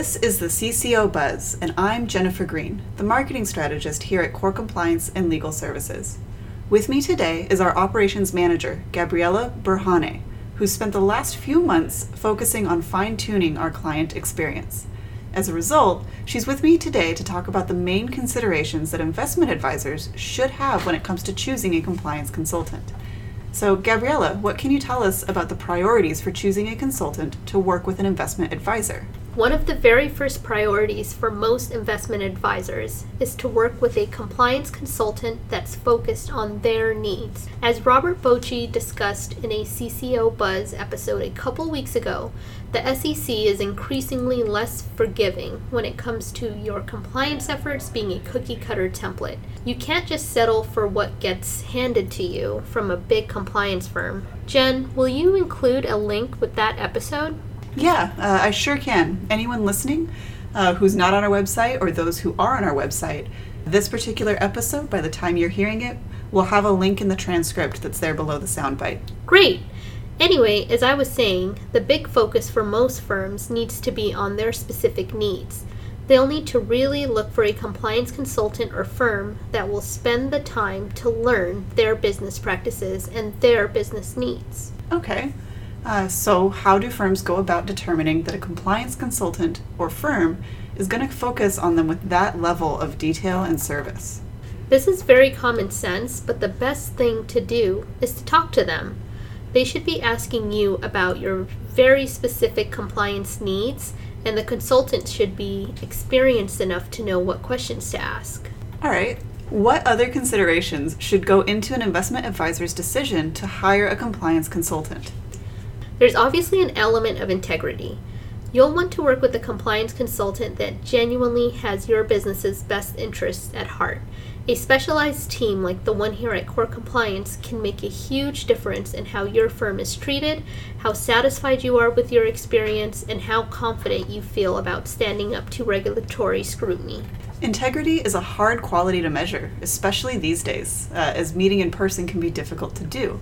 This is the CCO Buzz, and I'm Jennifer Green, the marketing strategist here at Core Compliance and Legal Services. With me today is our operations manager, Gebriela Birhane, who spent the last few months focusing on fine tuning our client experience. As a result, she's with me today to talk about the main considerations that investment advisors should have when it comes to choosing a compliance consultant. So, Gebriela, what can you tell us about the priorities for choosing a consultant to work with an investment advisor? One of the very first priorities for most investment advisors is to work with a compliance consultant that's focused on their needs. As Robert Bocci discussed in a CCO Buzz episode a couple weeks ago, the SEC is increasingly less forgiving when it comes to your compliance efforts being a cookie cutter template. You can't just settle for what gets handed to you from a big compliance firm. Jen, will you include a link with that episode? Yeah, uh, I sure can. Anyone listening uh, who's not on our website or those who are on our website, this particular episode, by the time you're hearing it, will have a link in the transcript that's there below the soundbite. Great! Anyway, as I was saying, the big focus for most firms needs to be on their specific needs. They'll need to really look for a compliance consultant or firm that will spend the time to learn their business practices and their business needs. Okay. Uh, so, how do firms go about determining that a compliance consultant or firm is going to focus on them with that level of detail and service? This is very common sense, but the best thing to do is to talk to them. They should be asking you about your very specific compliance needs, and the consultant should be experienced enough to know what questions to ask. All right. What other considerations should go into an investment advisor's decision to hire a compliance consultant? There's obviously an element of integrity. You'll want to work with a compliance consultant that genuinely has your business's best interests at heart. A specialized team like the one here at Core Compliance can make a huge difference in how your firm is treated, how satisfied you are with your experience, and how confident you feel about standing up to regulatory scrutiny. Integrity is a hard quality to measure, especially these days, uh, as meeting in person can be difficult to do.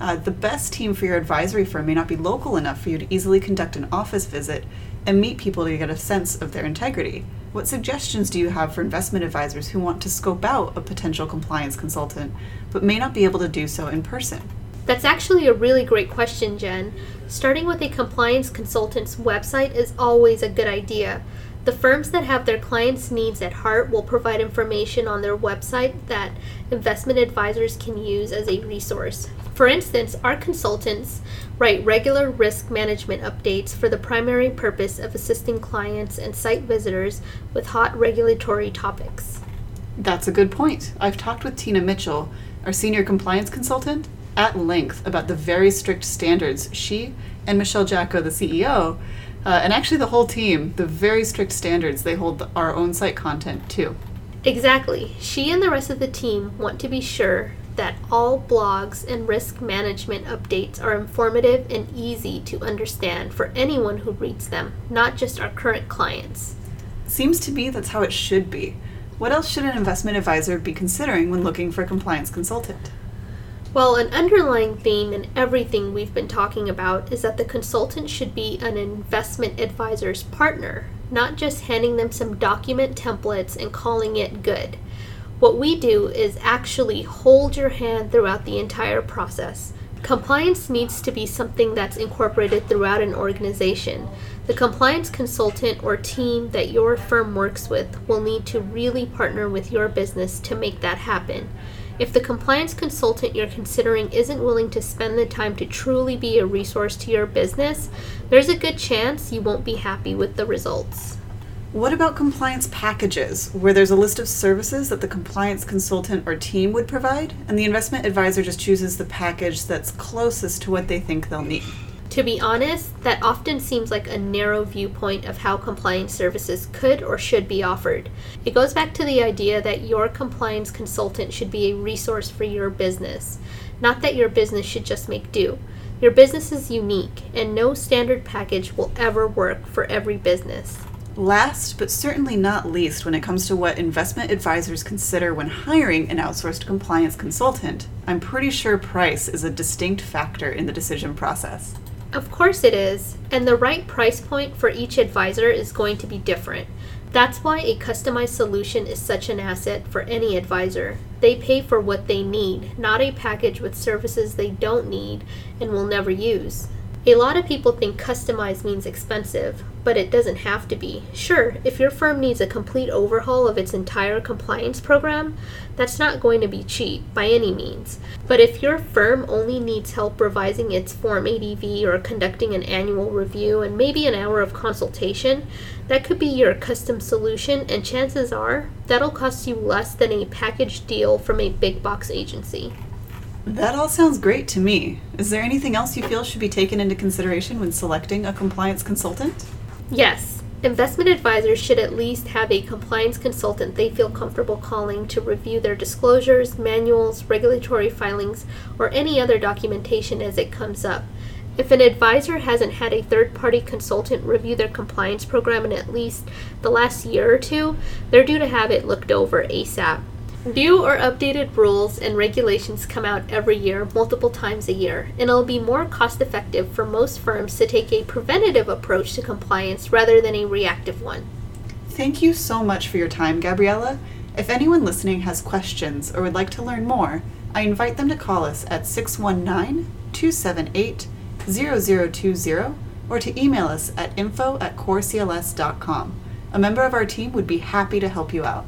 Uh, the best team for your advisory firm may not be local enough for you to easily conduct an office visit and meet people to get a sense of their integrity. What suggestions do you have for investment advisors who want to scope out a potential compliance consultant but may not be able to do so in person? That's actually a really great question, Jen. Starting with a compliance consultant's website is always a good idea. The firms that have their clients' needs at heart will provide information on their website that investment advisors can use as a resource. For instance, our consultants write regular risk management updates for the primary purpose of assisting clients and site visitors with hot regulatory topics. That's a good point. I've talked with Tina Mitchell, our senior compliance consultant, at length about the very strict standards she and Michelle Jacko, the CEO, uh, and actually the whole team, the very strict standards they hold our own site content to. Exactly. She and the rest of the team want to be sure that all blogs and risk management updates are informative and easy to understand for anyone who reads them, not just our current clients. Seems to me that's how it should be. What else should an investment advisor be considering when looking for a compliance consultant? Well, an underlying theme in everything we've been talking about is that the consultant should be an investment advisor's partner, not just handing them some document templates and calling it good. What we do is actually hold your hand throughout the entire process. Compliance needs to be something that's incorporated throughout an organization. The compliance consultant or team that your firm works with will need to really partner with your business to make that happen. If the compliance consultant you're considering isn't willing to spend the time to truly be a resource to your business, there's a good chance you won't be happy with the results. What about compliance packages, where there's a list of services that the compliance consultant or team would provide, and the investment advisor just chooses the package that's closest to what they think they'll need? To be honest, that often seems like a narrow viewpoint of how compliance services could or should be offered. It goes back to the idea that your compliance consultant should be a resource for your business, not that your business should just make do. Your business is unique, and no standard package will ever work for every business. Last, but certainly not least, when it comes to what investment advisors consider when hiring an outsourced compliance consultant, I'm pretty sure price is a distinct factor in the decision process. Of course it is, and the right price point for each advisor is going to be different. That's why a customized solution is such an asset for any advisor. They pay for what they need, not a package with services they don't need and will never use. A lot of people think customized means expensive, but it doesn't have to be. Sure, if your firm needs a complete overhaul of its entire compliance program, that's not going to be cheap by any means. But if your firm only needs help revising its Form ADV or conducting an annual review and maybe an hour of consultation, that could be your custom solution, and chances are that'll cost you less than a package deal from a big box agency. That all sounds great to me. Is there anything else you feel should be taken into consideration when selecting a compliance consultant? Yes, investment advisors should at least have a compliance consultant they feel comfortable calling to review their disclosures, manuals, regulatory filings, or any other documentation as it comes up. If an advisor hasn't had a third party consultant review their compliance program in at least the last year or two, they're due to have it looked over ASAP. New or updated rules and regulations come out every year, multiple times a year, and it'll be more cost effective for most firms to take a preventative approach to compliance rather than a reactive one. Thank you so much for your time, Gebriela. If anyone listening has questions or would like to learn more, I invite them to call us at 619 278 0020 or to email us at info at corecls.com. A member of our team would be happy to help you out.